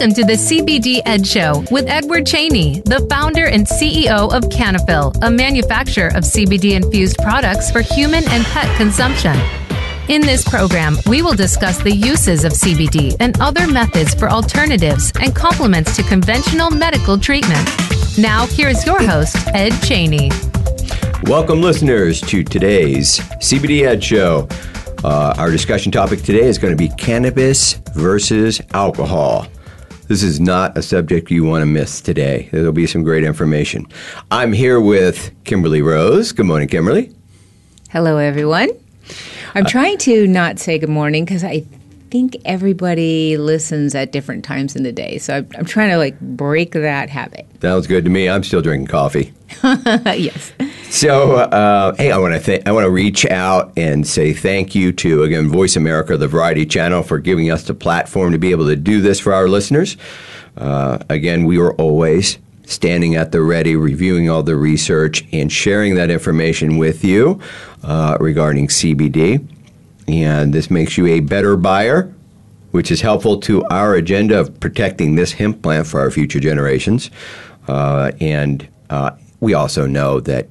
Welcome to the CBD Ed Show with Edward Cheney, the founder and CEO of Cannafyl, a manufacturer of CBD infused products for human and pet consumption. In this program, we will discuss the uses of CBD and other methods for alternatives and complements to conventional medical treatment. Now, here is your host, Ed Cheney. Welcome, listeners, to today's CBD Ed Show. Uh, our discussion topic today is going to be cannabis versus alcohol. This is not a subject you want to miss today. There'll be some great information. I'm here with Kimberly Rose. Good morning, Kimberly. Hello, everyone. I'm uh, trying to not say good morning because I think everybody listens at different times in the day. So I'm, I'm trying to like break that habit. Sounds good to me. I'm still drinking coffee. yes. So, uh, hey, I want to th- I want to reach out and say thank you to again Voice America, the Variety Channel, for giving us the platform to be able to do this for our listeners. Uh, again, we are always standing at the ready, reviewing all the research and sharing that information with you uh, regarding CBD. And this makes you a better buyer, which is helpful to our agenda of protecting this hemp plant for our future generations. Uh, and uh, we also know that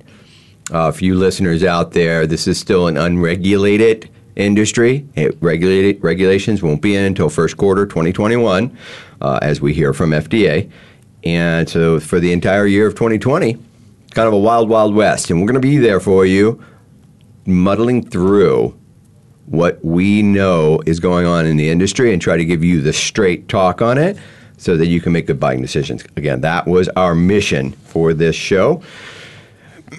uh, for you listeners out there, this is still an unregulated industry. It regulated regulations won't be in until first quarter 2021, uh, as we hear from FDA. And so for the entire year of 2020, kind of a wild, wild west. And we're going to be there for you, muddling through what we know is going on in the industry and try to give you the straight talk on it so that you can make good buying decisions. Again, that was our mission for this show.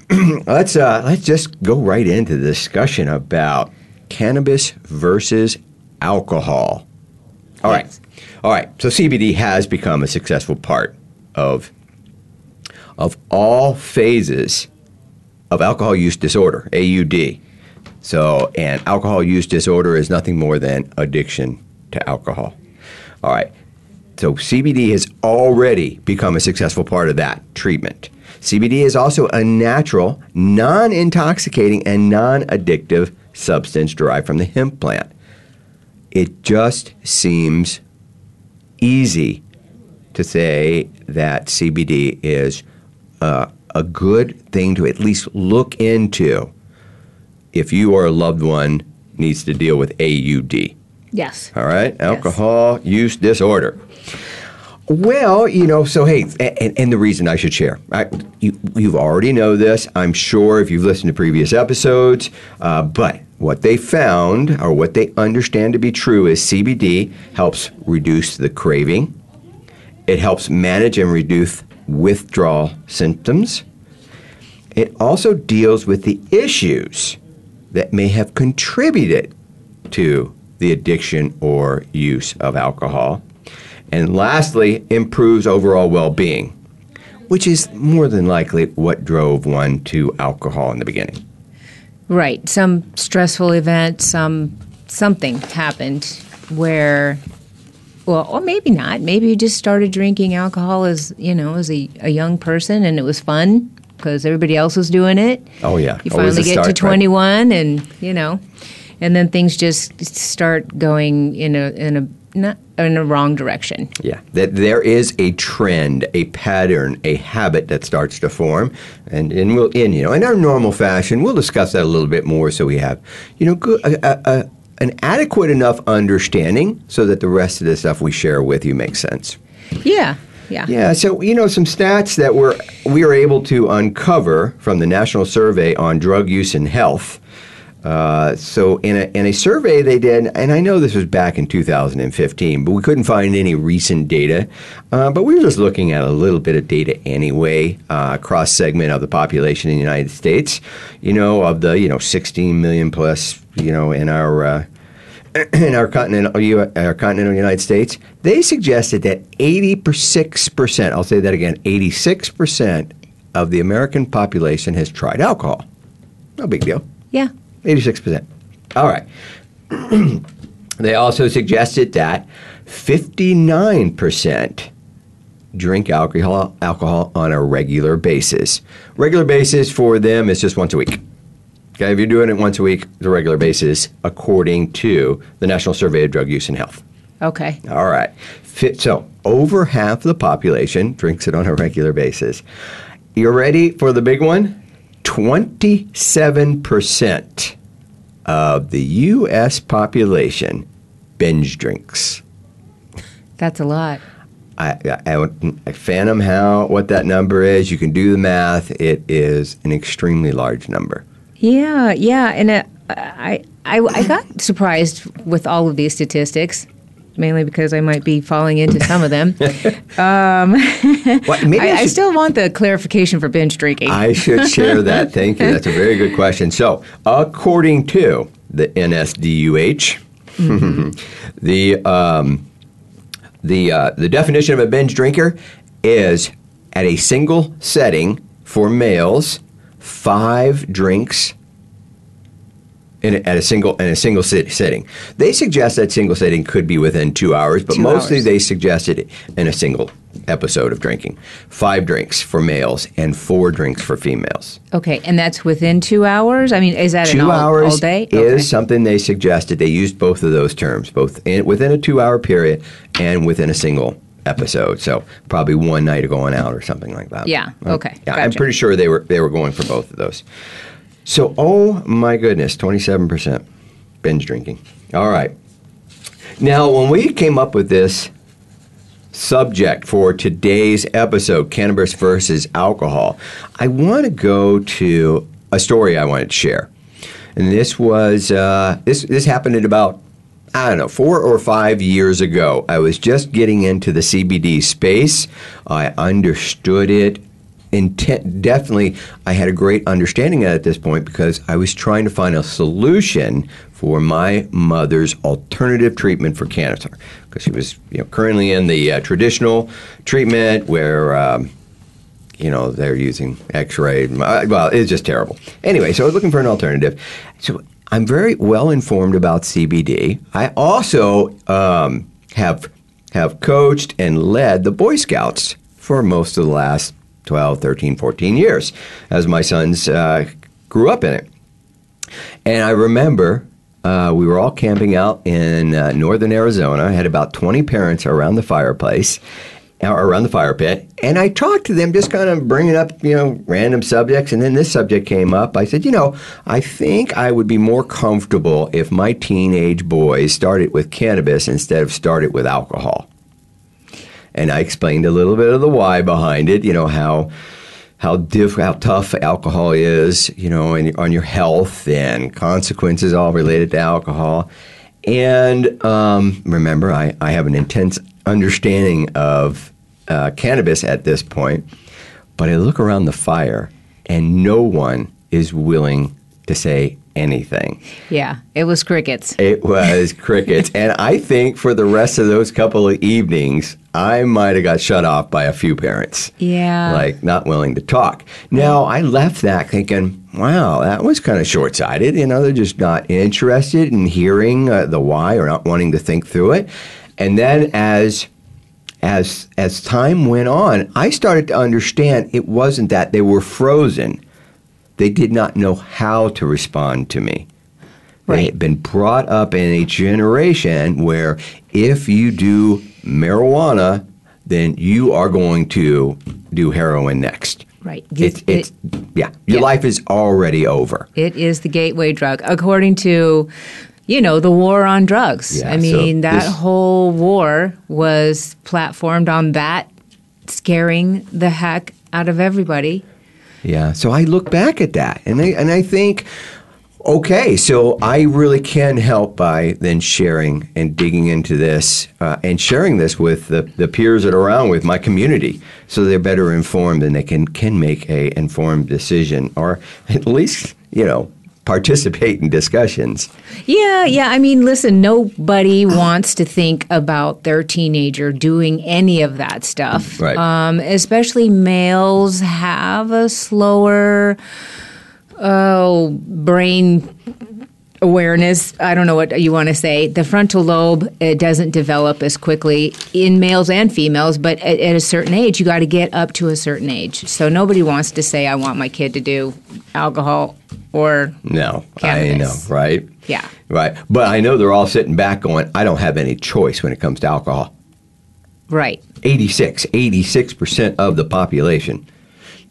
let's uh, let's just go right into the discussion about cannabis versus alcohol. All right, all right. So CBD has become a successful part of of all phases of alcohol use disorder (AUD). So, and alcohol use disorder is nothing more than addiction to alcohol. All right. So CBD has already become a successful part of that treatment. CBD is also a natural, non intoxicating, and non addictive substance derived from the hemp plant. It just seems easy to say that CBD is uh, a good thing to at least look into if you or a loved one needs to deal with AUD. Yes. All right, alcohol yes. use disorder. Well, you know, so hey, and, and the reason I should share, I, you, you already know this, I'm sure, if you've listened to previous episodes, uh, but what they found or what they understand to be true is CBD helps reduce the craving, it helps manage and reduce withdrawal symptoms, it also deals with the issues that may have contributed to the addiction or use of alcohol. And lastly, improves overall well being, which is more than likely what drove one to alcohol in the beginning. Right. Some stressful event, some something happened where well, or maybe not. Maybe you just started drinking alcohol as, you know, as a, a young person and it was fun because everybody else was doing it. Oh yeah. You oh, finally get start, to 21 right? and, you know, and then things just start going in a in a not in a wrong direction. Yeah, that there is a trend, a pattern, a habit that starts to form, and and we'll in you know in our normal fashion we'll discuss that a little bit more so we have you know good, a, a, an adequate enough understanding so that the rest of the stuff we share with you makes sense. Yeah. Yeah. Yeah. So you know some stats that we're we were able to uncover from the National Survey on Drug Use and Health uh, so in a, in a survey they did, and I know this was back in 2015, but we couldn't find any recent data. Uh, but we were just looking at a little bit of data anyway, uh, cross segment of the population in the United States. You know, of the you know 16 million plus, you know, in our uh, in our continental, uh, uh, our continental United States, they suggested that 86 percent. I'll say that again, 86 percent of the American population has tried alcohol. No big deal. Yeah. 86%. All right. they also suggested that 59% drink alcohol, alcohol on a regular basis. Regular basis for them is just once a week. Okay, if you're doing it once a week, the regular basis, according to the National Survey of Drug Use and Health. Okay. All right. Fit, so over half the population drinks it on a regular basis. You're ready for the big one? 27% of the U.S. population binge drinks. That's a lot. I, I, I fathom how what that number is. You can do the math. It is an extremely large number. Yeah, yeah, and uh, I, I, I got surprised with all of these statistics, mainly because I might be falling into some of them. What, maybe I, I, I still want the clarification for binge drinking. I should share that. Thank you. That's a very good question. So, according to the NSDUH, the um, the uh, the definition of a binge drinker is at a single setting for males, five drinks in a, at a single in a single sit, sitting. They suggest that single sitting could be within two hours, but Two mostly hours. they suggested in a single episode of drinking. Five drinks for males and four drinks for females. okay, and that's within two hours. I mean, is that an Two all, hours all day? is Okay. something they suggested. They used both of those terms, both in, within a two-hour period and within a single episode. So probably one night of going out or something like that. Yeah, Uh, okay, Yeah, I'm pretty sure they were they were going for both of those. So, oh my goodness, 27% binge drinking. All right. Now, when we came up with this subject for today's episode, cannabis versus alcohol, I want to go to a story I wanted to share. And this was uh, this this happened at about I don't know four or five years ago. I was just getting into the CBD space. I understood it. Intent, definitely, I had a great understanding at this point because I was trying to find a solution for my mother's alternative treatment for cancer because she was you know currently in the uh, traditional treatment where. Um, you know, they're using X-ray. Uh, Well, it's just terrible. Anyway, so I was looking for an alternative. So I'm very well informed about CBD. I also um, have have coached and led the Boy Scouts for most of the last 12, 13, 14 years as my sons uh, grew up in it. And I remember uh, we were all camping out in uh, northern Arizona. I had about 20 parents around the fireplace, around the fire pit, and I talked to them, just kind of bringing up, you know, random subjects. And then this subject came up. I said, you know, I think I would be more comfortable if my teenage boys started with cannabis instead of started with alcohol. And I explained a little bit of the why behind it. You know how how diff, how tough alcohol is, you know, and on your health and consequences all related to alcohol. And um, remember, I, I have an intense understanding of uh, cannabis at this point, but I look around the fire and no one is willing to say anything. yeah, it was crickets. It was crickets. and I think for the rest of those couple of evenings, I might have got shut off by a few parents. Yeah. Like not willing to talk. Now, I left that thinking, wow, that was kind of short sighted. You know, they're just not interested in hearing uh, the why or not wanting to think through it. And then as as as time went on, I started to understand it wasn't that they were frozen. They did not know how to respond to me. They had been brought up in a generation where if you do marijuana, then you are going to do heroin next. Right. It's, It- it's yeah, your yeah. life is already over. It is the gateway drug, according to, you know, the war on drugs. Yeah, I so mean, that this- whole war was platformed on that scaring the heck out of everybody. Yeah. So I look back at that and I, and I think, okay, so I really can help by then sharing and digging into this uh, and sharing this with the, the peers that are around with my community so they're better informed and they can, can make a informed decision or at least, you know, participate in discussions. Yeah, yeah. I mean, listen, nobody wants to think about their teenager doing any of that stuff. Right. Um, especially males have a slower, oh, brain awareness. I don't know what you want to say. The frontal lobe it doesn't develop as quickly in males and females, but at, at a certain age, you got to get up to a certain age. So nobody wants to say, "I want my kid to do alcohol or No, Cannabis. I know, right? Yeah. Right. But I know they're all sitting back going, I don't have any choice when it comes to alcohol. Right. 86, 86% of the population.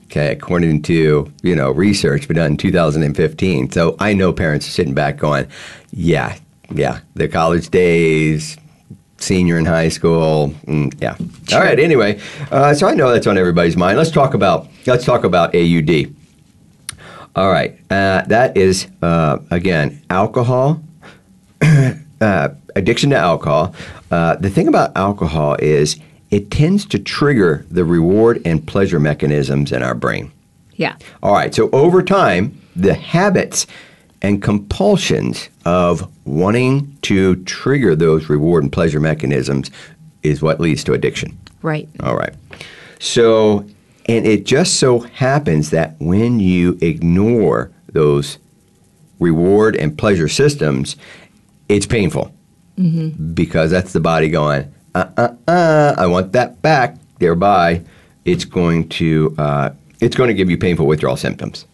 Okay, according to you know research we done in 2015. So I know parents are sitting back going, yeah, yeah, the college days, senior in high school, mm, yeah. All right. Anyway, uh, so I know that's on everybody's mind. Let's talk about let's talk about AUD. All right, uh, that is uh, again alcohol. uh, addiction to alcohol. Uh, the thing about alcohol is it tends to trigger the reward and pleasure mechanisms in our brain. Yeah. All right, so over time, the habits and compulsions of wanting to trigger those reward and pleasure mechanisms is what leads to addiction. Right. All right. So, and it just so happens that when you ignore those reward and pleasure systems, it's painful because that's the body going, uh, uh, uh, I want that back. Thereby, it's going to uh, it's going to give you painful withdrawal symptoms.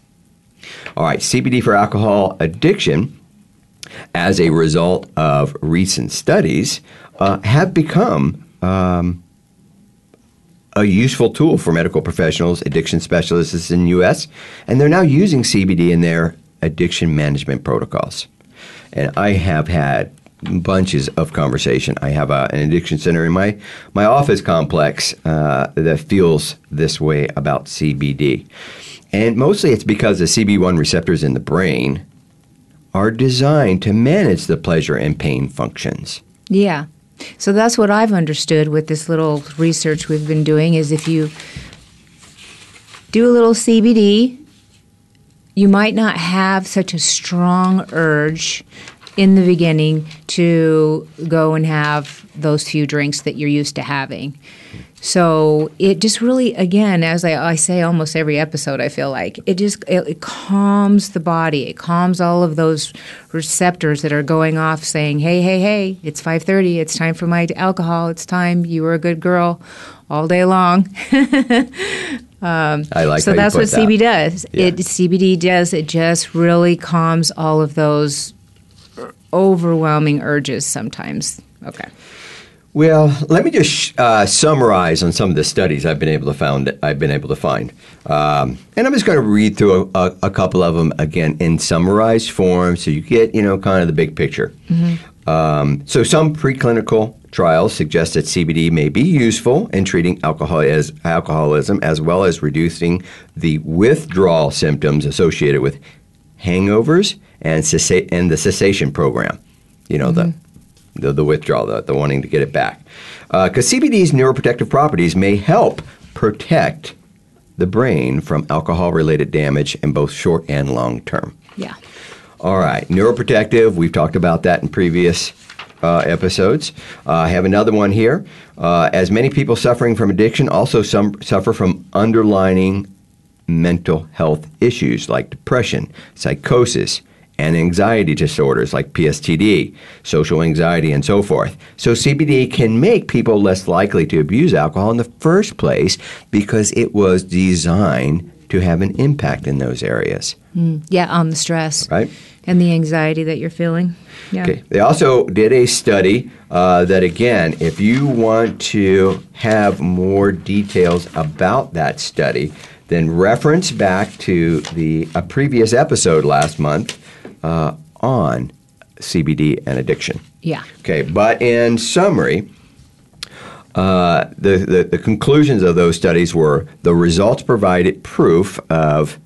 All right, CBD for alcohol addiction, as a result of recent studies, uh, have become um, a useful tool for medical professionals, addiction specialists in the U.S., and they're now using CBD in their addiction management protocols. And I have had bunches of conversation. I have a, an addiction center in my my office complex uh, that feels this way about CBD, and mostly it's because the CB1 receptors in the brain are designed to manage the pleasure and pain functions. Yeah. So that's what I've understood with this little research we've been doing is if you do a little CBD, you might not have such a strong urge in the beginning to go and have those few drinks that you're used to having. So it just really, again, as I, I say almost every episode, I feel like it just it, it calms the body. It calms all of those receptors that are going off, saying, "Hey, hey, hey! It's five thirty. It's time for my alcohol. It's time. You were a good girl all day long." Um, I like so that's what that. CBD does. Yeah. It CBD does. It just really calms all of those uh, overwhelming urges. Sometimes. Okay. Well, let me just uh, summarize on some of the studies I've been able to found I've been able to find, um, and I'm just going to read through a, a, a couple of them again in summarized form, so you get you know kind of the big picture. Um, so some preclinical trials suggest that CBD may be useful in treating alcohol as alcoholism, as well as reducing the withdrawal symptoms associated with hangovers and cessa- and the cessation program. You know the the, the withdrawal, the, the wanting to get it back. Because CBD's neuroprotective properties may help protect the brain from alcohol related damage in both short and long term. Yeah. All right, neuroprotective, we've talked about that in previous uh, episodes. Uh, I have another one here. Uh, as many people suffering from addiction also some suffer from underlying mental health issues like depression, psychosis, and anxiety disorders like PSTD, social anxiety, and so forth. So, CBD can make people less likely to abuse alcohol in the first place because it was designed to have an impact in those areas, Yeah. On the stress. right? And the anxiety that you're feeling. Yeah. Okay. They also did a study uh, that, again, if you want to have more details about that study, then reference back to the a previous episode last month uh, on CBD and addiction. Yeah. Okay, but in summary, uh, the, the, the conclusions of those studies were the results provided proof of,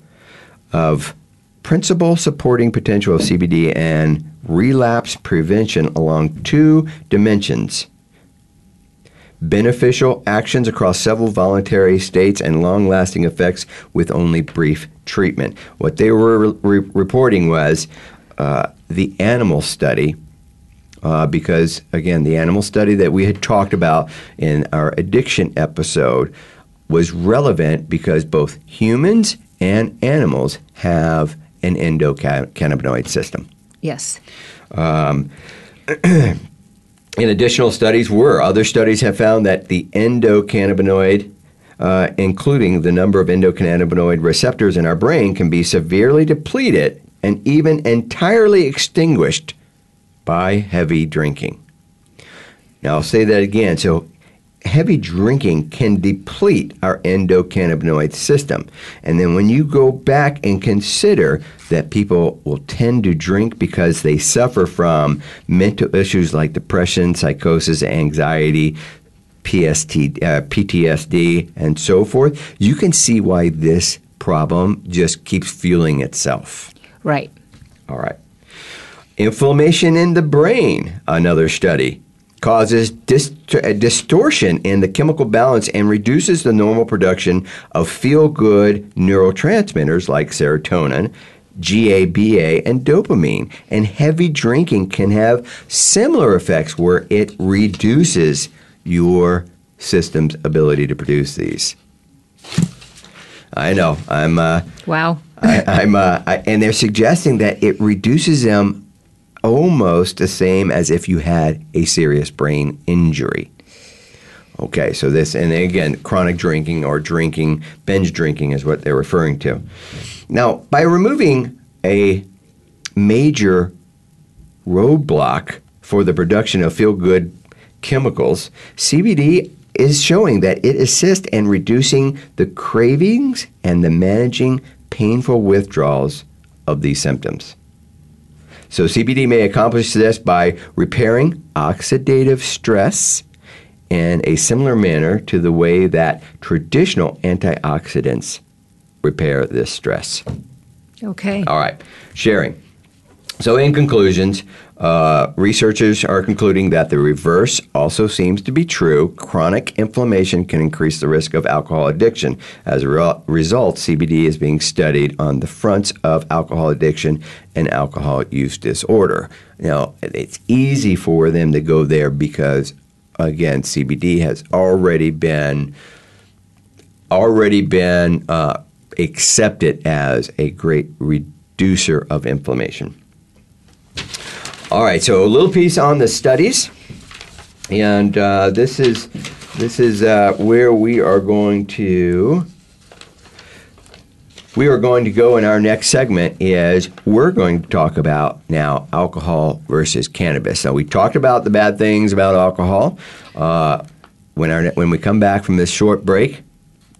of principal supporting potential of CBD and relapse prevention along two dimensions beneficial actions across several voluntary states and long lasting effects with only brief treatment. What they were re- reporting was uh, the animal study. Uh, because again, the animal study that we had talked about in our addiction episode was relevant because both humans and animals have an endocannabinoid system. Yes. In additional studies, were other studies have found that the endocannabinoid uh, including the number of endocannabinoid receptors in our brain, can be severely depleted and even entirely extinguished by heavy drinking. Now, I'll say that again. So, heavy drinking can deplete our endocannabinoid system. And then when you go back and consider that people will tend to drink because they suffer from mental issues like depression, psychosis, anxiety, PST, uh, PTSD, and so forth, you can see why this problem just keeps fueling itself. Right. All right. Inflammation in the brain, another study causes a distortion in the chemical balance and reduces the normal production of feel good neurotransmitters like serotonin, GABA, and dopamine. And heavy drinking can have similar effects where it reduces your system's ability to produce these. I know. I'm. Uh, wow. I, am uh, I, and they're suggesting that it reduces them almost the same as if you had a serious brain injury. Okay, so this, and again, chronic drinking or drinking, binge drinking is what they're referring to. Now, by removing a major roadblock for the production of feel good chemicals, CBD is showing that it assists in reducing the cravings and the managing painful withdrawals of these symptoms. So, CBD may accomplish this by repairing oxidative stress in a similar manner to the way that traditional antioxidants repair this stress. Okay. All right, sharing. So, in conclusions, uh, researchers are concluding that the reverse also seems to be true. Chronic inflammation can increase the risk of alcohol addiction. As a re- result, CBD is being studied on the fronts of alcohol addiction and alcohol use disorder. Now, it's easy for them to go there because, again, CBD has already been already been uh, accepted as a great reducer of inflammation. All right, so a little piece on the studies, and uh, this is this is uh, where we are going to we are going to go in our next segment is we're going to talk about now alcohol versus cannabis. Now we talked about the bad things about alcohol. Uh, when our when we come back from this short break,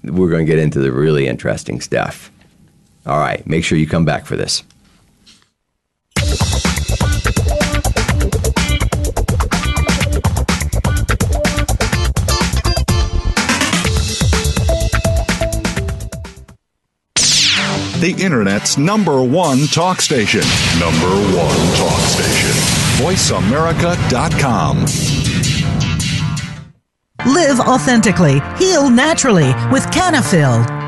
we're going to get into the really interesting stuff. All right, make sure you come back for this. The Internet's number one talk station. Number one talk station. VoiceAmerica.com. Live authentically, heal naturally with Cannafyl.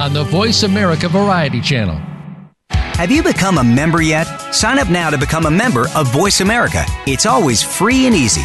on the Voice America Variety Channel. Have you become a member yet? Sign up now to become a member of Voice America. It's always free and easy.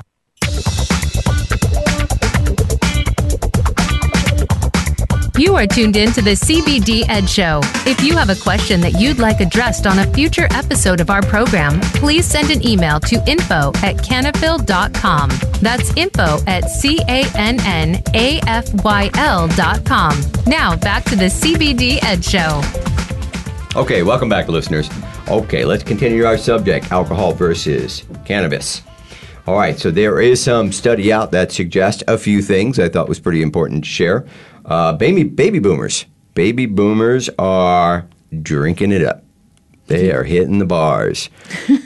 You are tuned in to the CBD Ed Show. If you have a question that you'd like addressed on a future episode of our program, please send an email to info at cannafyl.com. That's info at C-A-N-N-A-F-Y-L dot com. Now back to the CBD Ed Show. Okay, welcome back, listeners. Okay, let's continue our subject alcohol versus cannabis. All right, so there is some study out that suggests a few things I thought was pretty important to share. Uh, baby, baby boomers. Baby boomers are drinking it up. They are hitting the bars.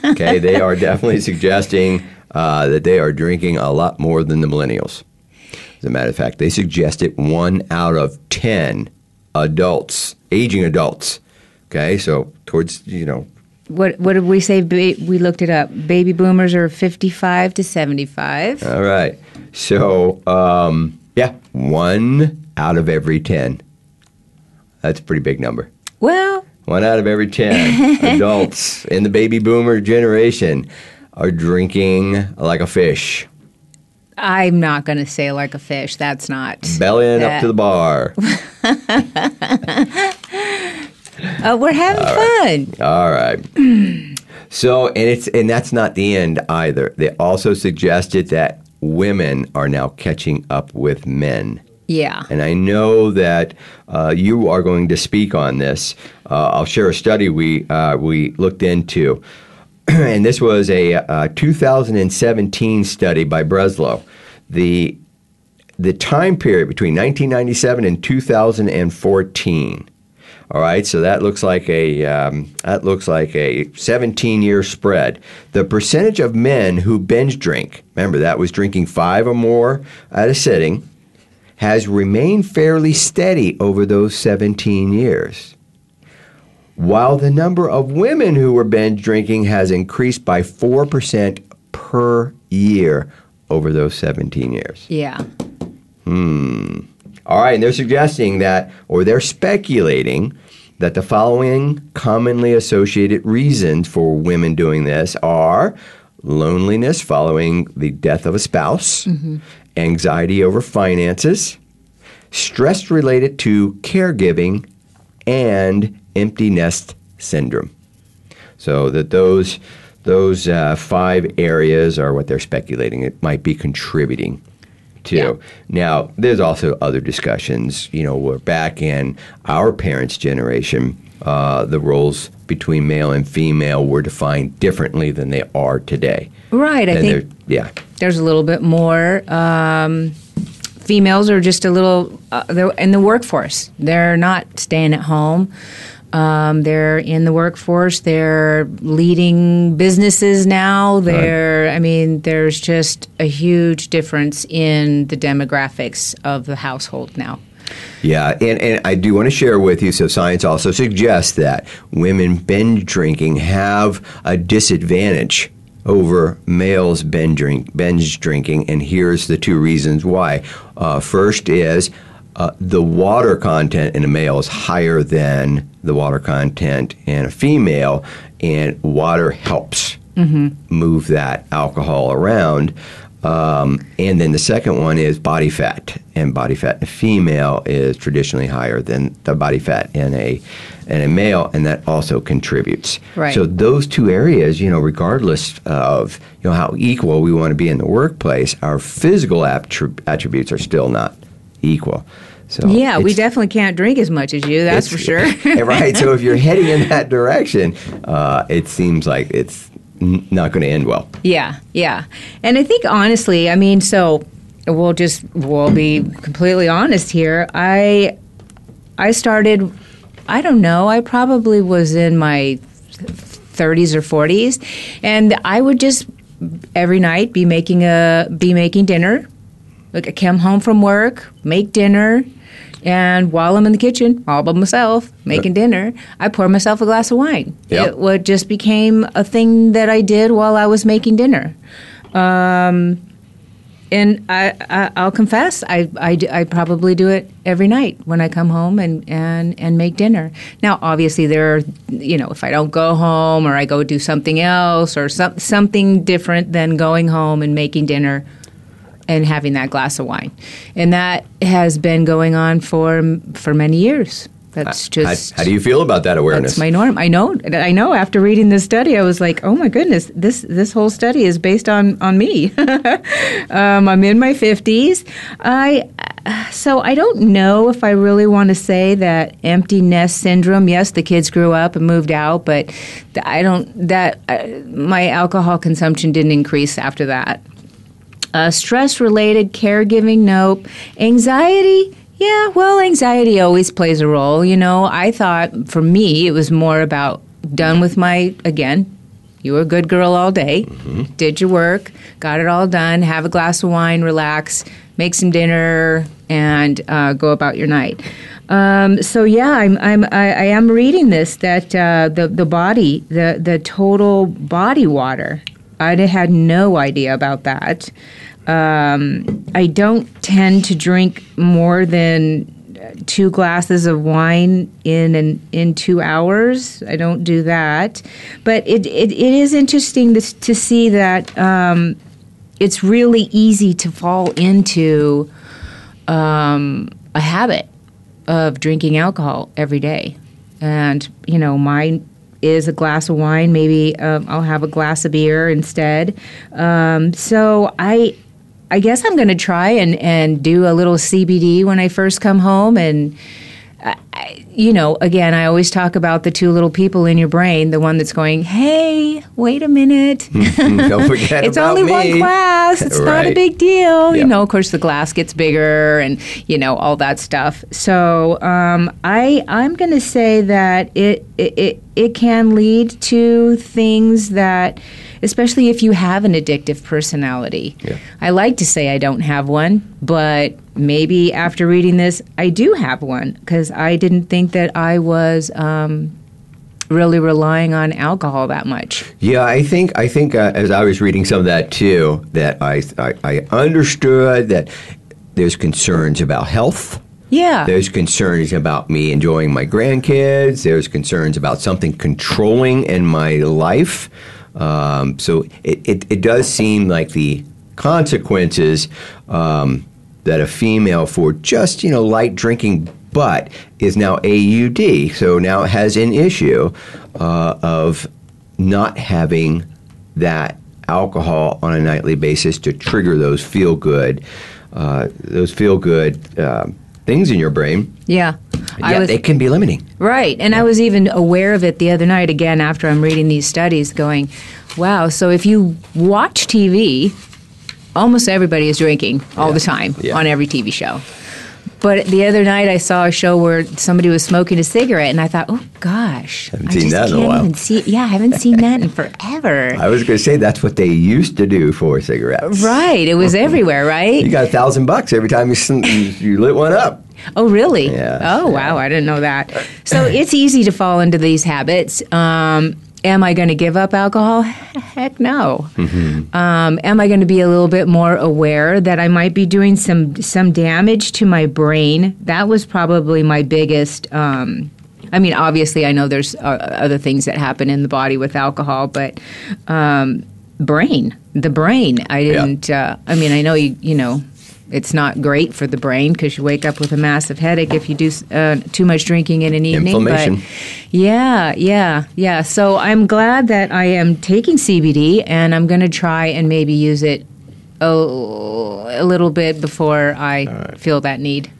Okay, they are definitely suggesting uh, that they are drinking a lot more than the millennials. As a matter of fact, they suggested one out of 10 adults, aging adults. Okay, so towards, you know, What what did we say? Ba- We looked it up. Baby boomers are 55 to 75. all right. So, um, yeah, one out of every 10. That's a pretty big number. Well, One out of every 10 adults in the baby boomer generation are drinking like a fish, I'm not going to say like a fish. That's not. bellying up to the bar. Uh, we're having fun. All right. So, and it's and that's not the end either. They also suggested that women are now catching up with men. Yeah. And I know that uh, you are going to speak on this. Uh, I'll share a study we uh, we looked into, and this was a, uh 2017 study by Breslow. The the time period between 1997 and 2014. All right, so that looks like a um, that looks like a 17 year spread. The percentage of men who binge drink, remember that was drinking five or more at a sitting, has remained fairly steady over those 17 years. While the number of women who were binge drinking has increased by 4% per year over those 17 years. Yeah. Hmm. All right, and they're suggesting that, or they're speculating that the following commonly associated reasons for women doing this are loneliness following the death of a spouse, anxiety over finances, stress related to caregiving, and empty nest syndrome. So that those those uh, five areas are what they're speculating it might be contributing to. Yeah. Now, there's also other discussions. You know, we're back in our parents' generation. Uh, the roles between male and female were defined differently than they are today. Right. I And think yeah, there's a little bit more. Um, females are just a little uh, they're in the workforce. They're not staying at home. Um, they're in the workforce. They're leading businesses now. They're, I mean, there's just a huge difference in the demographics of the household now. Yeah, and, and I do want to share with you. So, science also suggests that women binge drinking have a disadvantage over males binge, drink, binge drinking, and here's the two reasons why. Uh, first is uh, the water content in a male is higher than the water content in a female, and water helps move that alcohol around. Um, and then the second one is body fat, and body fat in a female is traditionally higher than the body fat in a in a male, and that also contributes. Right. So those two areas, you know, regardless of you know how equal we want to be in the workplace, our physical attrib- attributes are still not equal. So Yeah, we definitely can't drink as much as you. That's for sure. right. So if you're heading in that direction, uh, it seems like it's not going to end well. Yeah, yeah. And I think honestly, I mean, so we'll just we'll be completely honest here. I I started. I don't know. I probably was in my 30s or 40s, and I would just every night be making a be making dinner. Like I come home from work, make dinner, and while I'm in the kitchen, all by myself, making dinner, I pour myself a glass of wine. Yep. It would just became a thing that I did while I was making dinner. Um, and I, I, I'll confess, I probably do it every night when I come home and, and, and make dinner. Now, obviously, there are, you know, if I don't go home or I go do something else or some, something different than going home and making dinner and having that glass of wine. And that has been going on for, for many years. That's just. how do you feel about that awareness? That's my norm. I know. I know. After reading this study, I was like, "Oh my goodness! This this whole study is based on on me." um, I'm in my fifties. I so I don't know if I really want to say that empty nest syndrome. Yes, the kids grew up and moved out, but I don't. That uh, my alcohol consumption didn't increase after that. Uh, stress related caregiving, nope. Anxiety, yeah, well, anxiety always plays a role. You know, I thought for me it was more about done with my, again, you were a good girl all day, did your work, got it all done, have a glass of wine, relax, make some dinner, and uh, go about your night. Um, so yeah, I'm, I'm I, I am reading this that uh, the the body the the total body water. I had no idea about that. Um, I don't tend to drink more than two glasses of wine in an, in two hours. I don't do that, but it it, it is interesting to, to see that um, it's really easy to fall into um, a habit of drinking alcohol every day, and you know mine is a glass of wine. Maybe um, I'll have a glass of beer instead. Um, so I I guess I'm going to try and, and do a little CBD when I first come home. And, you know, again, I always talk about the two little people in your brain the one that's going, hey, wait a minute. Don't forget it's only me. one glass. It's not a big deal. You know, of course, the glass gets bigger and, you know, all that stuff. So um, I, I'm going to say that it, it, it, it can lead to things that, especially if you have an addictive personality. Yeah. I like to say I don't have one, but maybe after reading this, I do have one because I didn't think that I was um, really relying on alcohol that much. Yeah, I think I think uh, as I was reading some of that too, that I, I I understood that there's concerns about health. Yeah. There's concerns about me enjoying my grandkids. There's concerns about something controlling in my life. Um, so it, it, it does seem like the consequences um, that a female for just you know light drinking but is now AUD. So now it has an issue uh, of not having that alcohol on a nightly basis to trigger those feel good, uh, those feel good uh, things in your brain. Yeah. Yeah, it can be limiting. Right. And I was even aware of it the other night again after I'm reading these studies going, wow, so if you watch TV, almost everybody is drinking all the time Yeah. on every TV show. But the other night I saw a show where somebody was smoking a cigarette and I thought, oh gosh. Haven't I seen that in a while. see yeah, I haven't seen that in forever. I was going to say that's what they used to do for cigarettes. Right. It was everywhere, right? You got a thousand bucks every time you, you you lit one up. Oh, really? Yeah, Oh, yeah. wow. I didn't know that. So it's easy to fall into these habits. Um, am I going to give up alcohol? Heck no. Um, am I going to be a little bit more aware that I might be doing some some damage to my brain? That was probably my biggest. Um, I mean, obviously, I know there's uh, other things that happen in the body with alcohol, but um, brain, the brain. I didn't. Uh, I mean, I know you. You know, it's not great for the brain because you wake up with a massive headache if you do uh, too much drinking in an evening. Inflammation. But yeah, yeah, yeah. So I'm glad that I am taking CBD and I'm going to try and maybe use it a, a little bit before I feel that need.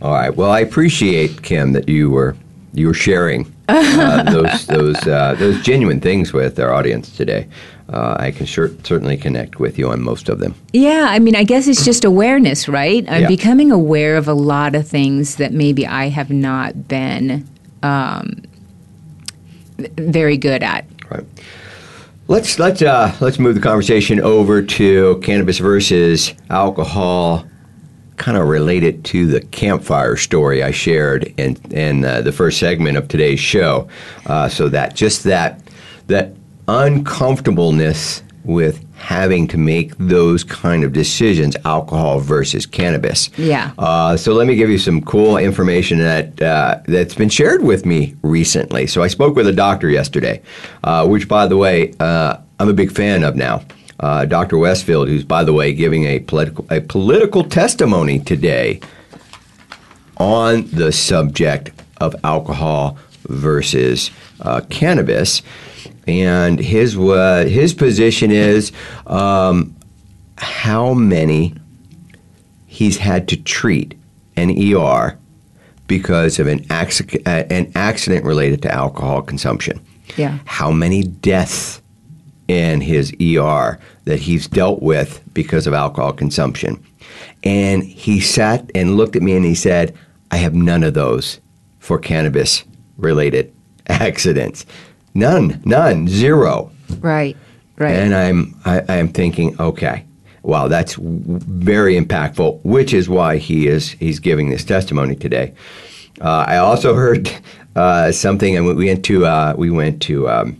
All right. Well, I appreciate Kim that you were you were sharing uh, those those uh, those genuine things with our audience today. Uh, I can sure, certainly connect with you on most of them. Yeah, I mean, I guess it's just awareness, right? I'm Yeah. becoming aware of a lot of things that maybe I have not been um, very good at. Right. Let's let's uh, let's move the conversation over to cannabis versus alcohol, kind of related to the campfire story I shared in in uh, the first segment of today's show. Uh, so that just that that uncomfortableness with having to make those kind of decisions, alcohol versus cannabis. Yeah. Uh, so let me give you some cool information that uh, that's been shared with me recently. So I spoke with a doctor yesterday, uh, which, by the way, uh, I'm a big fan of now. Uh, Dr. Westfield, who's, by the way, giving a political a political testimony today on the subject of alcohol versus uh, cannabis, and his uh, his position is um, how many he's had to treat an ER because of an accident, uh, an accident related to alcohol consumption. Yeah. How many deaths in his ER that he's dealt with because of alcohol consumption. And he sat and looked at me and he said, I have none of those for cannabis related accidents. None, none, zero. Right, right. And I'm I, I'm thinking, okay, wow, that's w- very impactful. Which is why he is he's giving this testimony today. Uh, I also heard uh, something, and we went to uh, we went to. Um,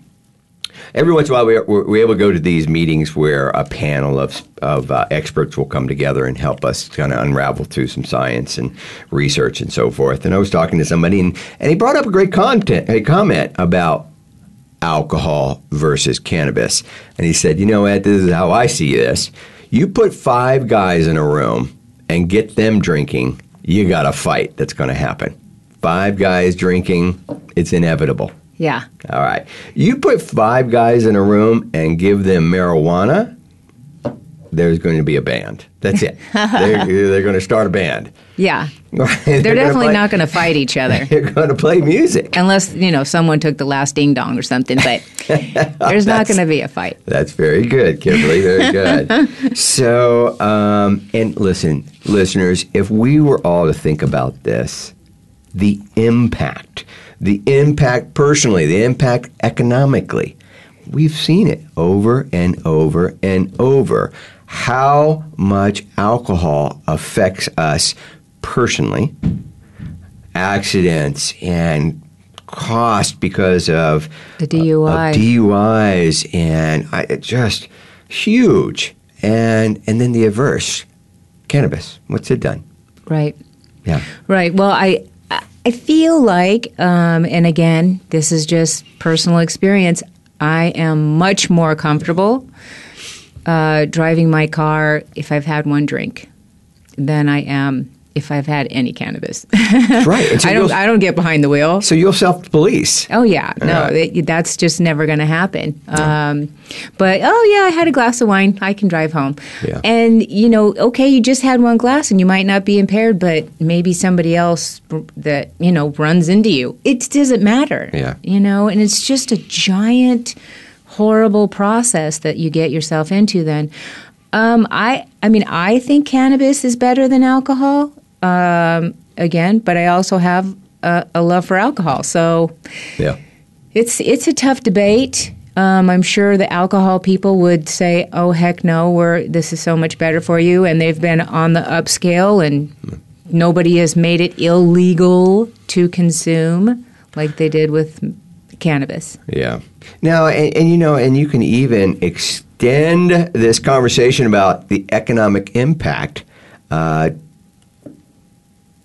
Every once in a while, we're, we're able to go to these meetings where a panel of, of uh, experts will come together and help us kind of unravel through some science and research and so forth. And I was talking to somebody, and, and he brought up a great content, a comment about alcohol versus cannabis. And he said, You know, Ed, this is how I see this. You put five guys in a room and get them drinking, you got a fight that's going to happen. Five guys drinking, it's inevitable. yeah. All right. You put five guys in a room and give them marijuana, there's going to be a band. That's it. they're, they're going to start a band. Yeah. they're They're definitely not going to fight each other. They're going to play music. Unless, you know, someone took the last ding dong or something, but there's not going to be a fight. That's very good, Kimberly. Very good. so, um, and listen, listeners, if we were all to think about this, the impact, the impact personally, the impact economically, we've seen it over and over and over. How much alcohol affects us personally, accidents and cost because of The DUI. of DUIs and I, just huge. And and then the averse, cannabis. What's it done? Right. Yeah. Right. Well, I I feel like, um, and again, this is just personal experience. I am much more comfortable uh, driving my car if I've had one drink than I am if I've had any cannabis. right. So I don't. I don't get behind the wheel. So you'll self police. Oh yeah, no, Right. it, that's just never going to happen. Um, but oh yeah, I had a glass of wine. I can drive home. Yeah. And you know, okay, you just had one glass, and you might not be impaired, but maybe somebody else that you know runs into you. It doesn't matter. Yeah. You know, and it's just a giant, horrible process that you get yourself into. Then, um, I, I mean, I think cannabis is better than alcohol. Um, again, but I also have a, a love for alcohol, so. Yeah. It's it's a tough debate. Um, I'm sure the alcohol people would say, "Oh heck no, we're this is so much better for you," and they've been on the upscale, and nobody has made it illegal to consume like they did with cannabis. Yeah. Now, and, and you know, and you can even extend this conversation about the economic impact uh,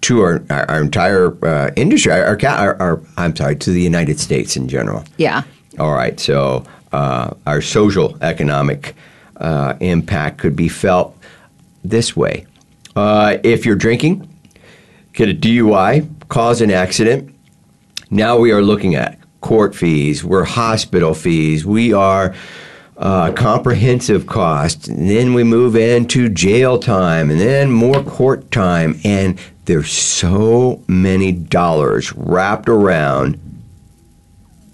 to our, our, our entire uh, industry, our, our, our, our, I'm sorry, to the United States in general. Yeah, All right, so uh, our social economic uh, impact could be felt this way. Uh, if you're drinking, get a DUI, cause an accident, now we are looking at court fees, we're hospital fees, we are uh, comprehensive costs, and then we move into jail time, and then more court time, and there's so many dollars wrapped around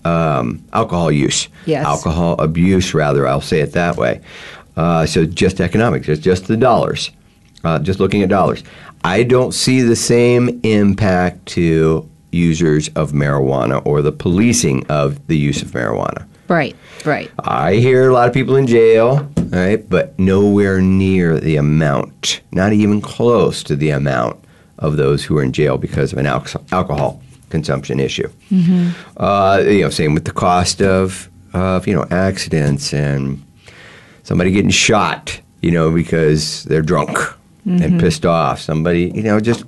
um, alcohol use, Yes. alcohol abuse, rather. I'll say it that way. Uh, so just economics, it's just the dollars. Uh, just looking at dollars, I don't see the same impact to users of marijuana or the policing of the use of marijuana. Right, right. I hear a lot of people in jail, right, but nowhere near the amount, not even close to the amount of those who are in jail because of an al- alcohol consumption issue. Uh, you know, same with the cost of, of you know accidents and somebody getting shot, you know, because they're drunk and pissed off. Somebody, you know, just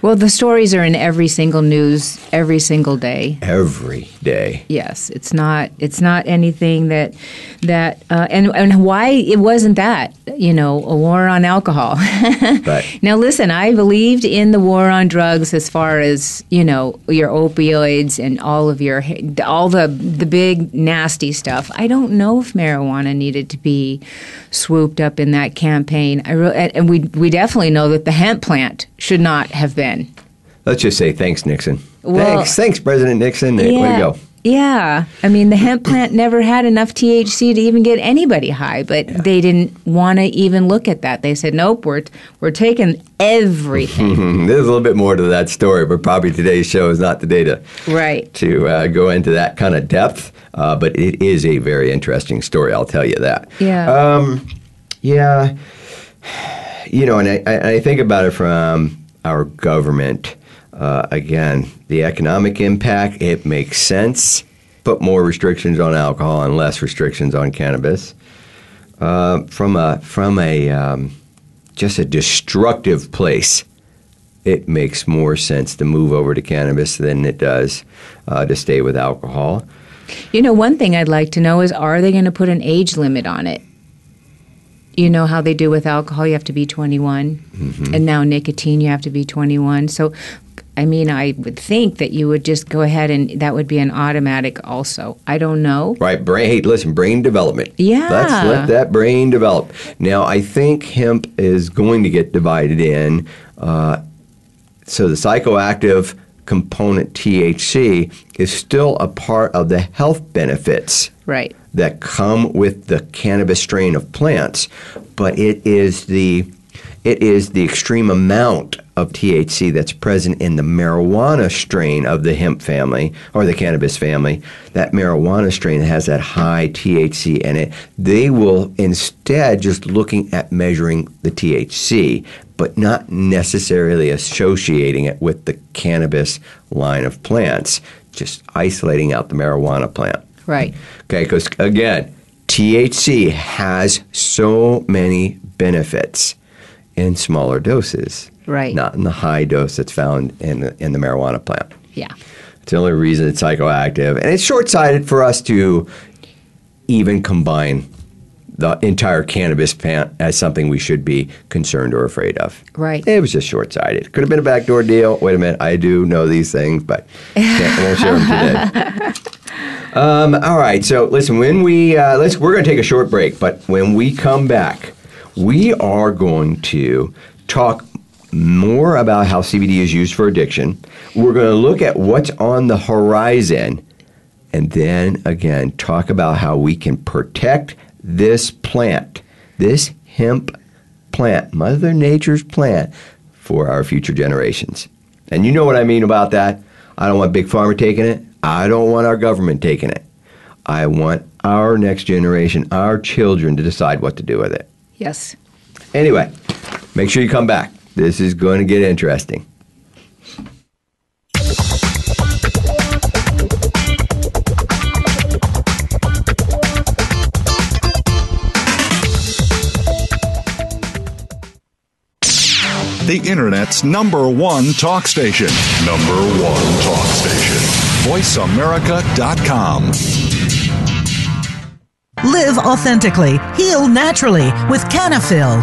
Well, the stories are in every single news every single day. every day. Yes, it's not. It's not anything that that uh, and and why it wasn't that you know a war on alcohol. But now listen, I believed in the war on drugs as far as you know your opioids and all of your all the the big nasty stuff. I don't know if marijuana needed to be swooped up in that campaign. I re- and we we definitely know that the hemp plant should not have been. Let's just say thanks, Nixon. Well- thanks, thanks, President Nixon. Way to go. Yeah. I mean, the hemp plant never had enough THC to even get anybody high, but they didn't want to even look at that. They said, nope, we're, we're taking everything. There's a little bit more to that story, but probably today's show is not the day to right. to uh, go into that kind of depth. Uh, but it is a very interesting story. I'll tell you that. Yeah. Um, yeah. You know, and I, I I think about it from our government. Uh, again, the economic impact, it makes sense. Put more restrictions on alcohol and less restrictions on cannabis. Uh, from a from a um, just a destructive place, it makes more sense to move over to cannabis than it does uh, to stay with alcohol. You know, one thing I'd like to know is are they going to put an age limit on it? You know how they do with alcohol, you have to be 21. Mm-hmm. And now nicotine, you have to be 21. So, I mean, I would think that you would just go ahead and that would be an automatic also. I don't know. Right, brain. Hey, listen, brain development. Yeah. let's let that brain develop. Now, I think hemp is going to get divided in. Uh, so the psychoactive component THC is still a part of the health benefits Right. that come with the cannabis strain of plants, but it is the it is the extreme amount of THC that's present in the marijuana strain of the hemp family or the cannabis family. That marijuana strain has that high THC in it. They will instead just looking at measuring the THC, but not necessarily associating it with the cannabis line of plants, just isolating out the marijuana plant. Right. Okay, because again, THC has so many benefits in smaller doses, Right. not in the high dose that's found in the, in the marijuana plant. Yeah. It's the only reason it's psychoactive, and it's short-sighted for us to even combine the entire cannabis plant as something we should be concerned or afraid of. Right. It was just short-sighted. Could have been a backdoor deal. Wait a minute, I do know these things, but can't, I won't share them today. Um, all right. So listen, when we uh, let's we're going to take a short break, but when we come back, we are going to talk more about how CBD is used for addiction. We're going to look at what's on the horizon, and then again talk about how we can protect this plant, this hemp plant, Mother Nature's plant, for our future generations. And you know what I mean about that. I don't want Big Pharma taking it. I don't want our government taking it. I want our next generation, our children, to decide what to do with it. Yes. Anyway, make sure you come back. This is going to get interesting. The Internet's number one talk station. Number one talk station. VoiceAmerica.com. Live authentically. Heal naturally with Cannafyl.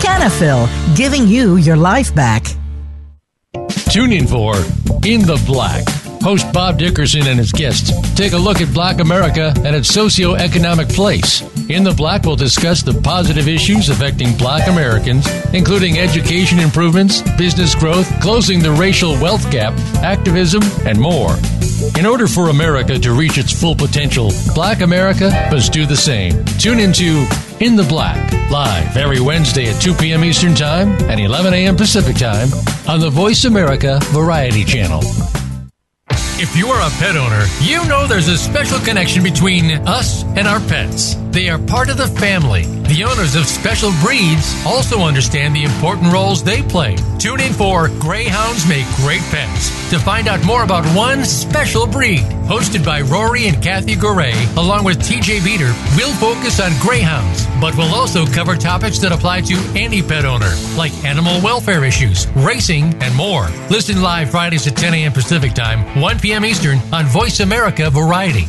Cannafyl, giving you your life back. Tune in for In the Black. Host Bob Dickerson and his guests take a look at Black America and its socioeconomic place. In the Black, we'll discuss the positive issues affecting Black Americans, including education improvements, business growth, closing the racial wealth gap, activism, and more. In order for America to reach its full potential, Black America must do the same. Tune into In the Black, live every Wednesday at 2 p.m. Eastern Time and 11 a.m. Pacific Time on the Voice America Variety Channel. If you are a pet owner, you know there's a special connection between us and our pets. They are part of the family. The owners of special breeds also understand the important roles they play. Tune in for Greyhounds Make Great Pets to find out more about one special breed. Hosted by Rory and Kathy Goray, along with TJ Beater, we'll focus on greyhounds, but we'll also cover topics that apply to any pet owner, like animal welfare issues, racing, and more. Listen live Fridays at 10 a.m. Pacific Time, 1 p.m. Eastern on Voice America Variety.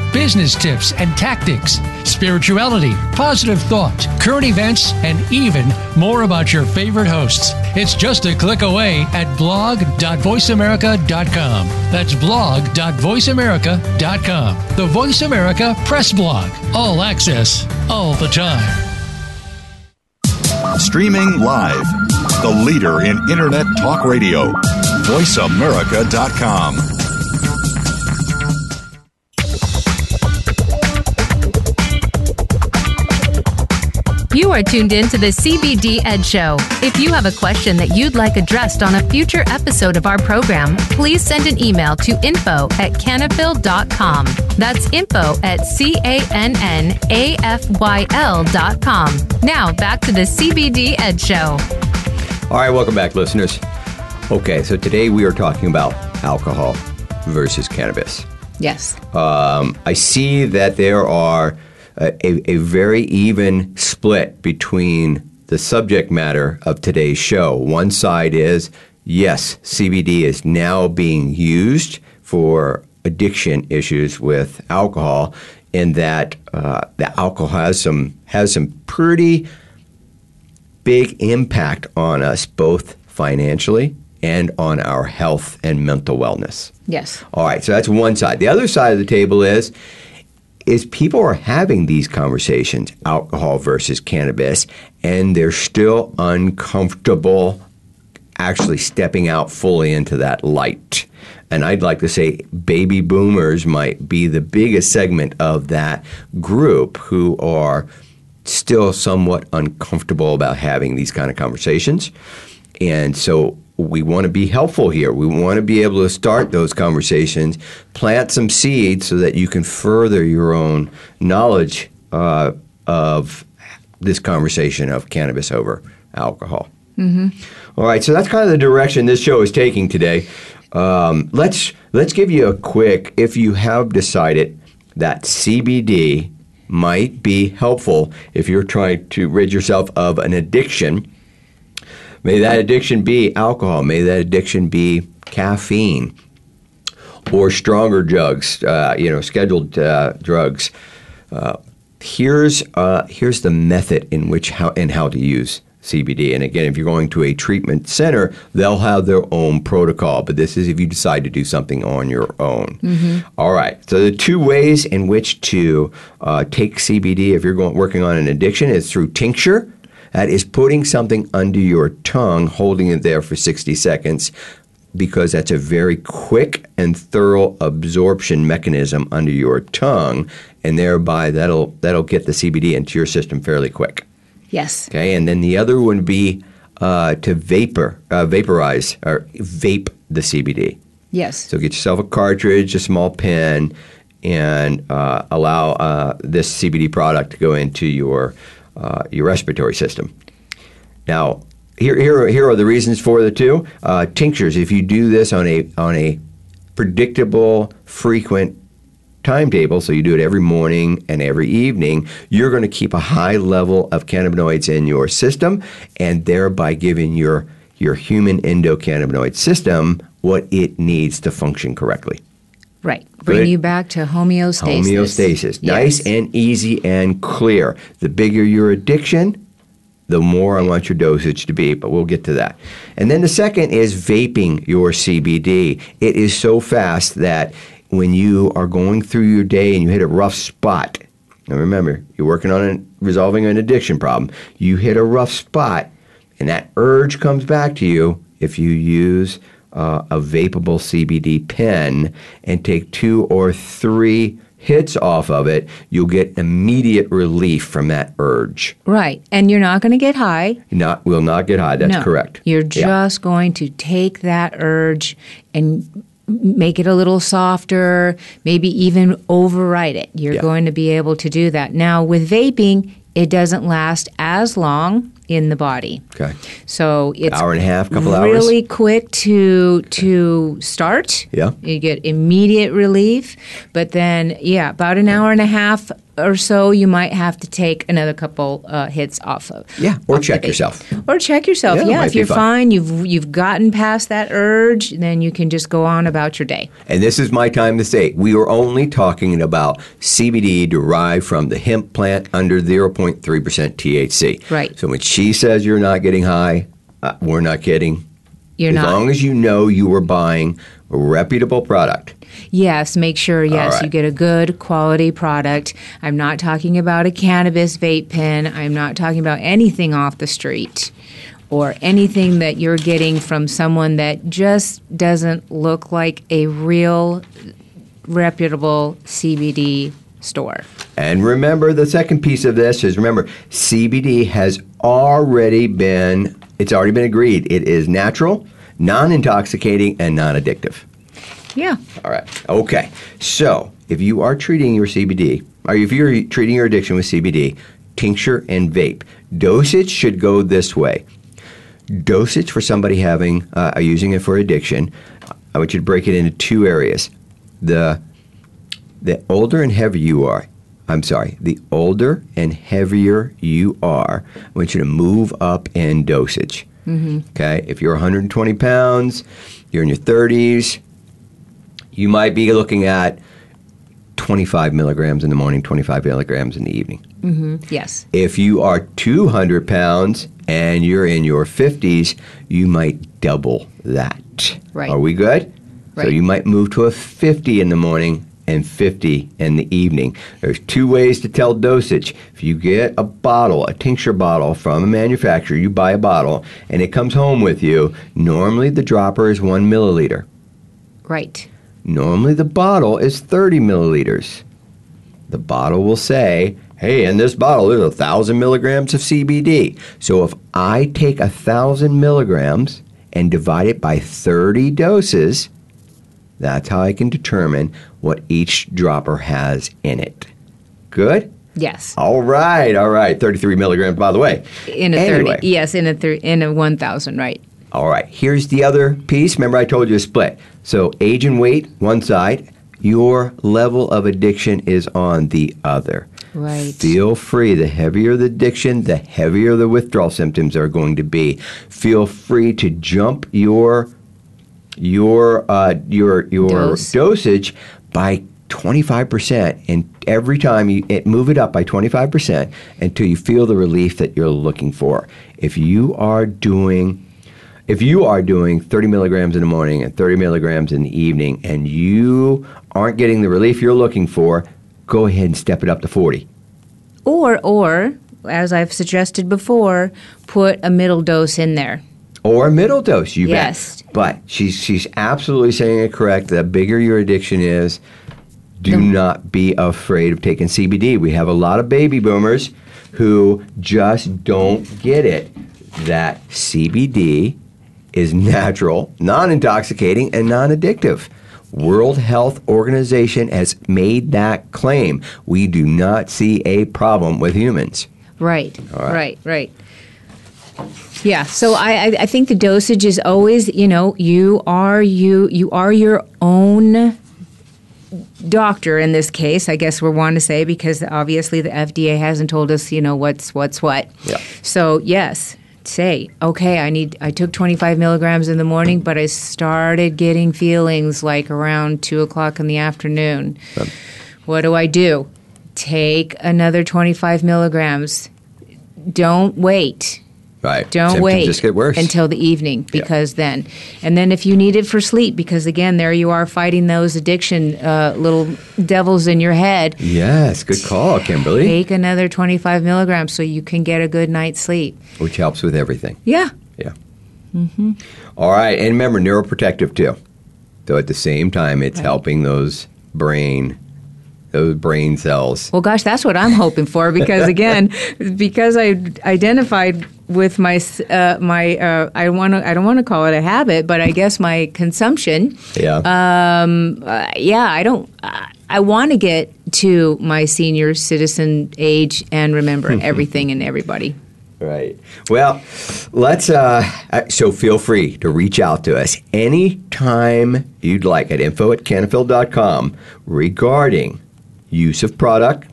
business tips and tactics, spirituality, positive thought, current events, and even more about your favorite hosts. It's just a click away at blog.voiceamerica.com. That's blog.voiceamerica.com. The Voice America Press Blog. All access, all the time. Streaming live. The leader in Internet talk radio. VoiceAmerica.com. You are tuned in to the CBD Ed Show. If you have a question that you'd like addressed on a future episode of our program, please send an email to info at cannafyl.com. That's info at C-A-N-N-A-F-Y-L dot com. Now back to the CBD Ed Show. All right, welcome back, listeners. Okay, so today we are talking about alcohol versus cannabis. Yes. Um, I see that there are a, a, a very even split between the subject matter of today's show. One side is yes, CBD is now being used for addiction issues with alcohol, in that uh, the alcohol has some has some pretty big impact on us both financially and on our health and mental wellness. Yes. All right, so that's one side. The other side of the table is is people are having these conversations, alcohol versus cannabis, and they're still uncomfortable actually stepping out fully into that light. And I'd like to say baby boomers might be the biggest segment of that group who are still somewhat uncomfortable about having these kind of conversations. And so we want to be helpful here. We want to be able to start those conversations, plant some seeds so that you can further your own knowledge uh, of this conversation of cannabis over alcohol. All right, so that's kind of the direction this show is taking today. Um, let's let's give you a quick. If you have decided that CBD might be helpful if you're trying to rid yourself of an addiction, may that addiction be alcohol, may that addiction be caffeine, or stronger drugs, uh, you know, scheduled uh, drugs. Uh, here's uh, here's the method in which how and how to use CBD. And again, if you're going to a treatment center, they'll have their own protocol. But this is if you decide to do something on your own. All right. So the two ways in which to uh, take CBD if you're going working on an addiction is through tincture. That is putting something under your tongue, holding it there for 60 seconds, because that's a very quick and thorough absorption mechanism under your tongue, and thereby that'll that'll get the CBD into your system fairly quick. Yes. Okay, and then the other one would be uh, to vapor, uh, vaporize or vape the CBD. Yes. So get yourself a cartridge, a small pen, and uh, allow uh, this CBD product to go into your uh, your respiratory system. Now, here, here, here are the reasons for the two uh, tinctures. If you do this on a on a predictable, frequent timetable, so you do it every morning and every evening, you're going to keep a high level of cannabinoids in your system, and thereby giving your your human endocannabinoid system what it needs to function correctly. Right. Bring Good. you back to homeostasis. Homeostasis. Yes. Nice and easy and clear. The bigger your addiction, the more I want your dosage to be, but we'll get to that. And then the second is vaping your CBD. It is so fast that when you are going through your day and you hit a rough spot, now remember, you're working on an, resolving an addiction problem, you hit a rough spot, and that urge comes back to you if you use uh, a vapable CBD pen and take two or three hits off of it, you'll get immediate relief from that urge. Right. And you're not going to get high. Not will not get high. That's no. correct. You're Yeah. just going to take that urge and make it a little softer, maybe even override it. You're Yeah. going to be able to do that. Now, with vaping, it doesn't last as long in the body. okay. So it's Hour and a half, couple hours? really quick to to start. Yeah. you get immediate relief, but then yeah, about an hour and a half or so, you might have to take another couple uh, hits off of. Yeah, or check yourself. Or check yourself. Yeah, Yeah, if you're fine, you've you've gotten past that urge, then you can just go on about your day. And this is my time to say we are only talking about CBD derived from the hemp plant under 0.3% THC. Right. So when she says you're not getting high, uh, we're not kidding. You're as not. long as you know you were buying a reputable product. Yes, make sure, yes, right. you get a good quality product. I'm not talking about a cannabis vape pen. I'm not talking about anything off the street or anything that you're getting from someone that just doesn't look like a real reputable CBD store. And remember, the second piece of this is remember, CBD has already been, it's already been agreed. It is natural, non intoxicating, and non addictive. Yeah. All right. Okay. So if you are treating your CBD, or if you're treating your addiction with CBD, tincture and vape, dosage should go this way. Dosage for somebody having uh, using it for addiction, I want you to break it into two areas. The the older and heavier you are, I'm sorry, the older and heavier you are, I want you to move up in dosage. Mm-hmm. Okay, if you're 120 pounds, you're in your 30s, you might be looking at 25 milligrams in the morning, 25 milligrams in the evening. Mm-hmm, yes. If you are 200 pounds and you're in your 50s, you might double that. Right. Are we good? Right. So you might move to a 50 in the morning and 50 in the evening. There's two ways to tell dosage. If you get a bottle, a tincture bottle from a manufacturer, you buy a bottle and it comes home with you, normally the dropper is one milliliter. Right. Normally, the bottle is 30 milliliters. The bottle will say, hey, in this bottle, there's a thousand milligrams of CBD. So if I take a thousand milligrams and divide it by 30 doses, that's how I can determine what each dropper has in it. Good? Yes. All right, all right. 33 milligrams, by the way. In a Anyway. 30. Yes, in a thir- in a 1000, right. All right, here's the other piece. Remember, I told you to split. So, age and weight, one side. Your level of addiction is on the other. Right. Feel free. The heavier the addiction, the heavier the withdrawal symptoms are going to be. Feel free to jump your your uh, your your Dose. dosage by 25% and every time you it, move it up by 25% until you feel the relief that you're looking for if you are doing if you are doing 30 milligrams in the morning and 30 milligrams in the evening and you aren't getting the relief you're looking for go ahead and step it up to 40 Or or as I've suggested before, put a middle dose in there. Or a middle dose. You Yes. bet. But she's she's absolutely saying it correct. The bigger your addiction is, do not be afraid of taking CBD. We have a lot of baby boomers who just don't get it. that CBD is natural, non intoxicating, and non addictive. World Health Organization has made that claim. We do not see a problem with humans. Right, right. right, right. Yeah, so I, I, I think the dosage is always, you know, you are you you are your own doctor in this case. I guess we're wanting to say because obviously the FDA hasn't told us, you know, what's what's what. Yeah. So yes, say okay. I need. I took twenty five milligrams in the morning, but I started getting feelings like around two o'clock in the afternoon. What do I do? Take another twenty five milligrams. Don't wait. Right. Don't Symptoms wait just get worse. until the evening because then, and then if you need it for sleep, because again, there you are fighting those addiction uh, little devils in your head. yes, good call, Kimberly. Take another 25 milligrams so you can get a good night's sleep. Which helps with everything. Yeah. Yeah. Mm-hmm. right, and remember, neuroprotective too. So at the same time, it's helping those brain, those brain cells. Well, gosh, that's what I'm hoping for because again, because I identified with my uh, my uh, I want to I don't want to call it a habit, but I guess my consumption. Yeah. Um, uh, yeah, I don't. Uh, I want to get to my senior citizen age and remember everything and everybody. Right. Well, let's. Uh, uh, so feel free to reach out to us anytime you'd like at info at cannafyl.com regarding use of product,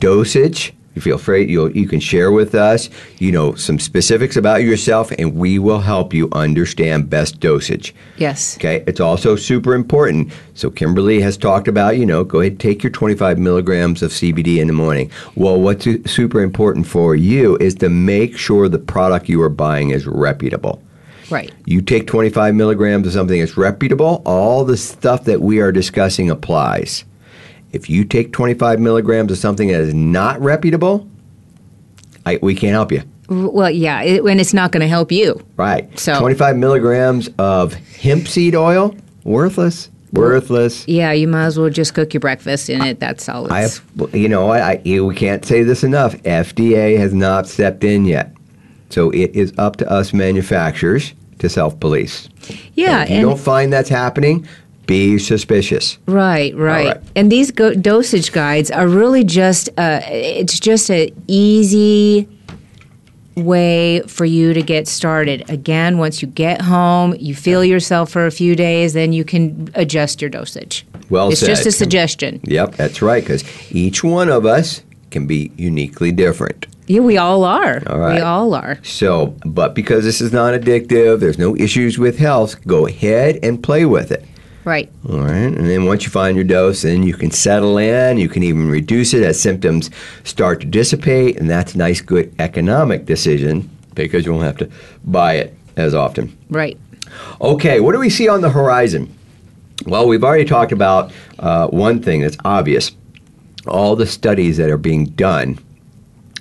dosage. You feel free. You you can share with us. You know some specifics about yourself, and we will help you understand best dosage. Yes. Okay, it's also super important. So Kimberly has talked about, you know, go ahead take your 25 milligrams of CBD in the morning. Well, what's super important for you is to make sure the product you are buying is reputable. Right. You take 25 milligrams of something that's reputable, all the stuff that we are discussing applies. If you take 25 milligrams of something that is not reputable, I, we can't help you. Well, yeah, it, and it's not going to help you. Right. So- 25 milligrams of hemp seed oil, worthless. Worthless. Yeah, you might as well just cook your breakfast in it. That's all. I, have, you know, I, I, we can't say this enough. FDA has not stepped in yet, so it is up to us manufacturers to self-police. yeah, if you and don't find that's happening, be suspicious. Right, right. right. And these go- dosage guides are really just uh, it's just an easy way for you to get started. Again, once you get home, you feel yourself for a few days, then you can adjust your dosage. Well it's said. just a suggestion. Yep, that's right. Because each one of us can be uniquely different. Yeah, we all are. All right. We all are. So, but because this is not addictive, there's no issues with health. Go ahead and play with it. Right. All right, and then once you find your dose, then you can settle in. You can even reduce it as symptoms start to dissipate, and that's a nice, good economic decision because you won't have to buy it as often. Right. Okay, what do we see on the horizon? Well, we've already talked about uh, one thing that's obvious: all the studies that are being done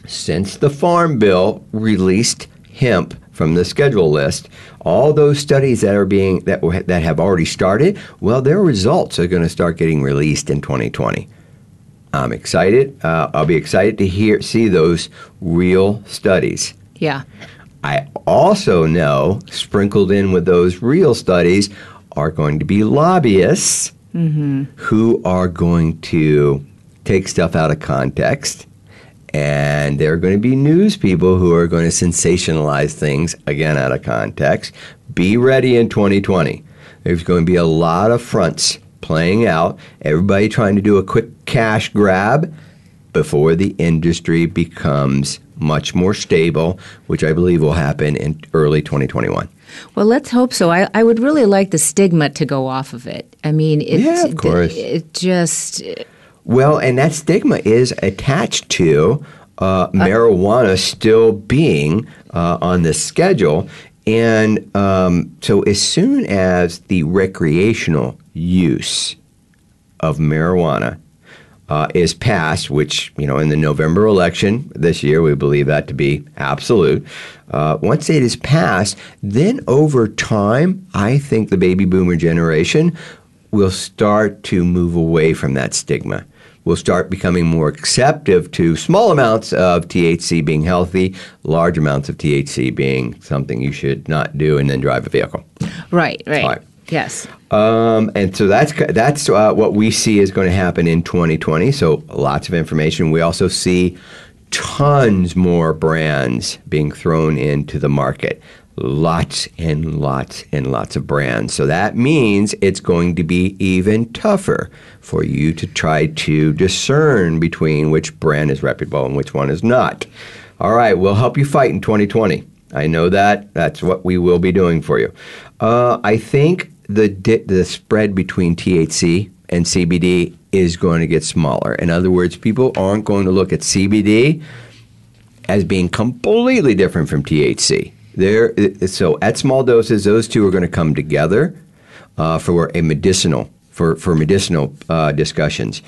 since the Farm Bill released hemp from the schedule list, all those studies that are being that that have already started, well, their results are going to start getting released in 2020. I'm excited. Uh, I'll be excited to hear see those real studies. Yeah. I also know, sprinkled in with those real studies, are going to be lobbyists who are going to take stuff out of context. And there are going to be news people who are going to sensationalize things, again, out of context. Be ready in 2020. There's going to be a lot of fronts playing out, everybody trying to do a quick cash grab before the industry becomes much more stable, which I believe will happen in early 2021. Well, let's hope so. I, I would really like the stigma to go off of it. I mean, it's, Yeah, of course. It just Well, and that stigma is attached to uh, marijuana still being uh, on the schedule. And um, so, as soon as the recreational use of marijuana uh, is passed, which, you know, in the November election this year, we believe that to be absolute. Uh, once it is passed, then over time, I think the baby boomer generation will start to move away from that stigma. Will start becoming more acceptive to small amounts of THC being healthy, large amounts of THC being something you should not do and then drive a vehicle. Right, right. Right. Yes. Um, and so that's that's uh, what we see is going to happen in 2020. So lots of information. We also see tons more brands being thrown into the market. Lots and lots and lots of brands. So that means it's going to be even tougher for you to try to discern between which brand is reputable and which one is not. All right, we'll help you fight in 2020. I know that. That's what we will be doing for you. Uh, I think the di- the spread between THC and CBD is going to get smaller. In other words, people aren't going to look at CBD as being completely different from THC. There, so at small doses, those two are going to come together uh, for a medicinal for for medicinal uh, discussions.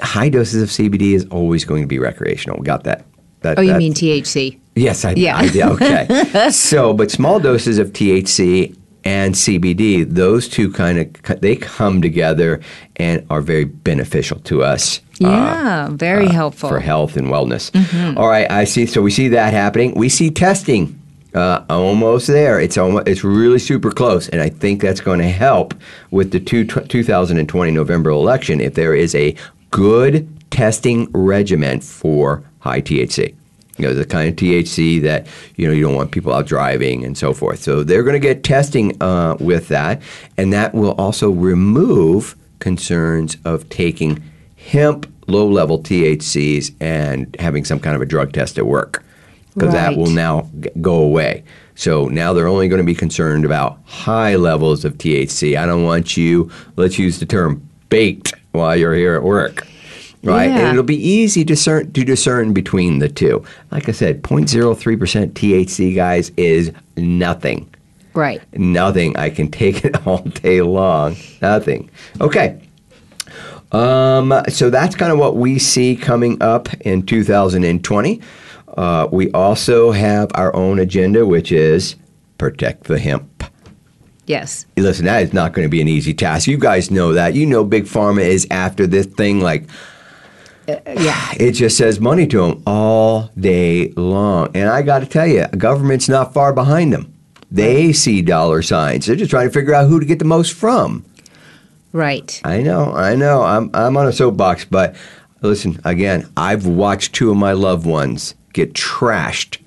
High doses of CBD is always going to be recreational. Got that? that Oh, you that- mean THC? Yes, I, Yeah. I. Okay. so, but small doses of THC and CBD, those two kind of they come together and are very beneficial to us. uh, Yeah, very helpful. for health and wellness. All right, I see. So we see that happening. We see testing uh, almost there. It's almost it's really super close, and I think that's going to help with the two, 2020 November election if there is a good testing regimen for high THC. You know, the kind of THC that you know you don't want people out driving and so forth. So they're going to get testing uh, with that, and that will also remove concerns of taking hemp low level THCs and having some kind of a drug test at work because that will now g- go away. So now they're only going to be concerned about high levels of THC. I don't want you, let's use the term, baked while you're here at work. Right? Yeah. And it'll be easy to discern, to discern between the two. Like I said, 0.03% THC, guys, is nothing Right. nothing. I can take it all day long. Nothing. Okay. Um, so that's kind of what we see coming up in 2020. Uh, we also have our own agenda, which is protect the hemp. Yes. Listen, that is not going to be an easy task. You guys know that. You know, Big Pharma is after this thing like Yeah. it just says money to them all day long. And I got to tell you, government's not far behind them. They see dollar signs. They're just trying to figure out who to get the most from. Right. I know, I know. I'm I'm on a soapbox, but listen, again, I've watched two of my loved ones get trashed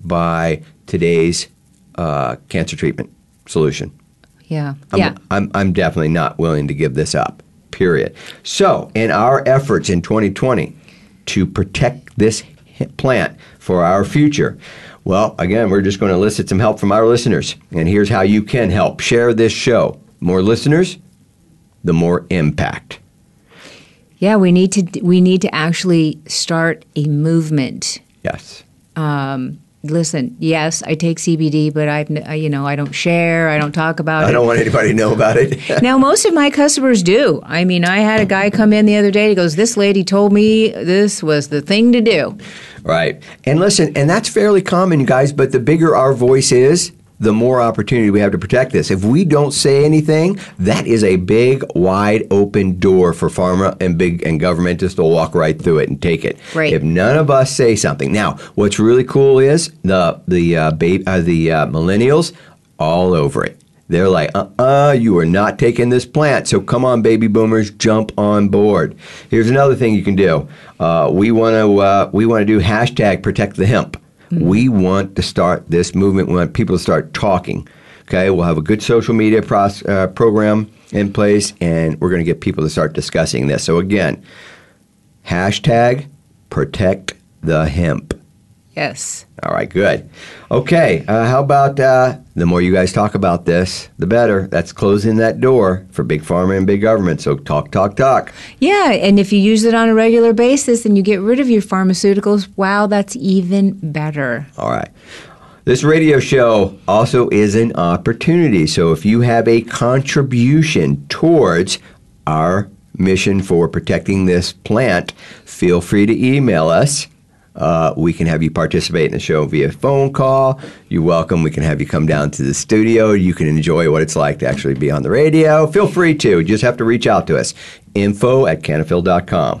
by today's uh, cancer treatment solution. Yeah. I'm, yeah. I'm, I'm definitely not willing to give this up, period. So, in our efforts in 2020 to protect this plant for our future, well, again, we're just going to elicit some help from our listeners. And here's how you can help share this show. More listeners, the more impact. Yeah, we need to we need to actually start a movement. Yes. Um, listen, yes, I take CBD, but I've you know I don't share, I don't talk about I it. I don't want anybody to know about it. now, most of my customers do. I mean, I had a guy come in the other day. He goes, "This lady told me this was the thing to do." Right. And listen, and that's fairly common, guys, but the bigger our voice is, the more opportunity we have to protect this. If we don't say anything, that is a big, wide open door for pharma and big and government just to walk right through it and take it. Right. If none of us say something. Now, what's really cool is the the uh, ba- uh, the uh, millennials all over it. They're like, uh uh you are not taking this plant. So come on, baby boomers, jump on board. Here's another thing you can do. Uh, we want to uh, we want to do hashtag protect the hemp. We want to start this movement. We want people to start talking. Okay, we'll have a good social media pros- uh, program in place, and we're going to get people to start discussing this. So again, hashtag protect the hemp. Yes. All right, good. Okay, uh, how about uh, the more you guys talk about this, the better. That's closing that door for big pharma and big government. So talk, talk, talk. Yeah, and if you use it on a regular basis and you get rid of your pharmaceuticals, wow, that's even better. All right. This radio show also is an opportunity. So if you have a contribution towards our mission for protecting this plant, feel free to email us. Uh, we can have you participate in the show via phone call. You're welcome. We can have you come down to the studio. You can enjoy what it's like to actually be on the radio. Feel free to. You just have to reach out to us. info at cannafyl.com.